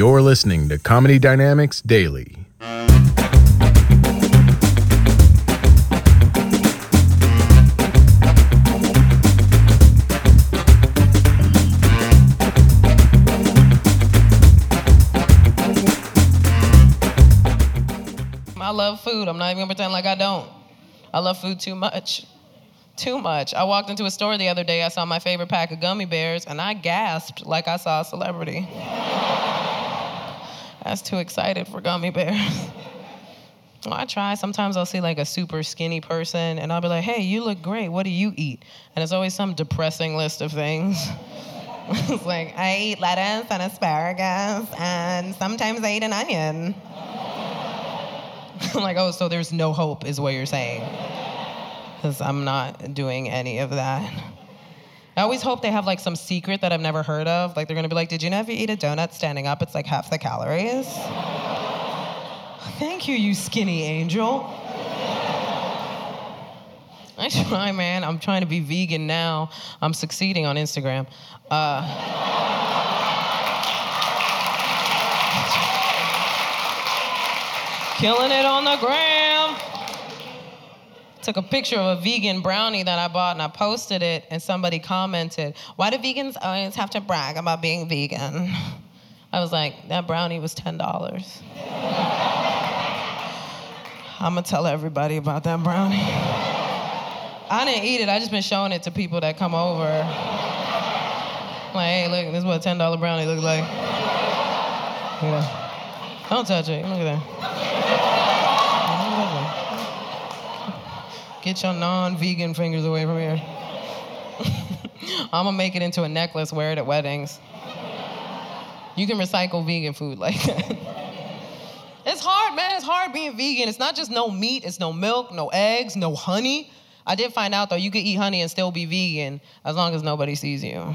You're listening to Comedy Dynamics Daily. I love food. I'm not even gonna pretend like I don't. I love food too much. Too much. I walked into a store the other day, I saw my favorite pack of gummy bears, and I gasped like I saw a celebrity. Was too excited for gummy bears. Well, I try. Sometimes I'll see like a super skinny person, and I'll be like, hey, you look great. What do you eat? And it's always some depressing list of things. it's like, I eat lettuce and asparagus, and sometimes I eat an onion. I'm like, oh, so there's no hope, is what you're saying. Because I'm not doing any of that. I always hope they have like some secret that I've never heard of. Like they're gonna be like, did you know if you eat a donut standing up, it's like half the calories? Thank you, you skinny angel. I try, man. I'm trying to be vegan now. I'm succeeding on Instagram. Uh, killing it on the gram. Took a picture of a vegan brownie that I bought and I posted it, and somebody commented, Why do vegans always have to brag about being vegan? I was like, That brownie was $10. I'm gonna tell everybody about that brownie. I didn't eat it, I just been showing it to people that come over. Like, hey, look, this is what a $10 brownie looks like. Yeah. Don't touch it. Look at that. Get your non-vegan fingers away from here. I'm gonna make it into a necklace, wear it at weddings. You can recycle vegan food like that. it's hard, man. It's hard being vegan. It's not just no meat, it's no milk, no eggs, no honey. I did find out though, you can eat honey and still be vegan as long as nobody sees you.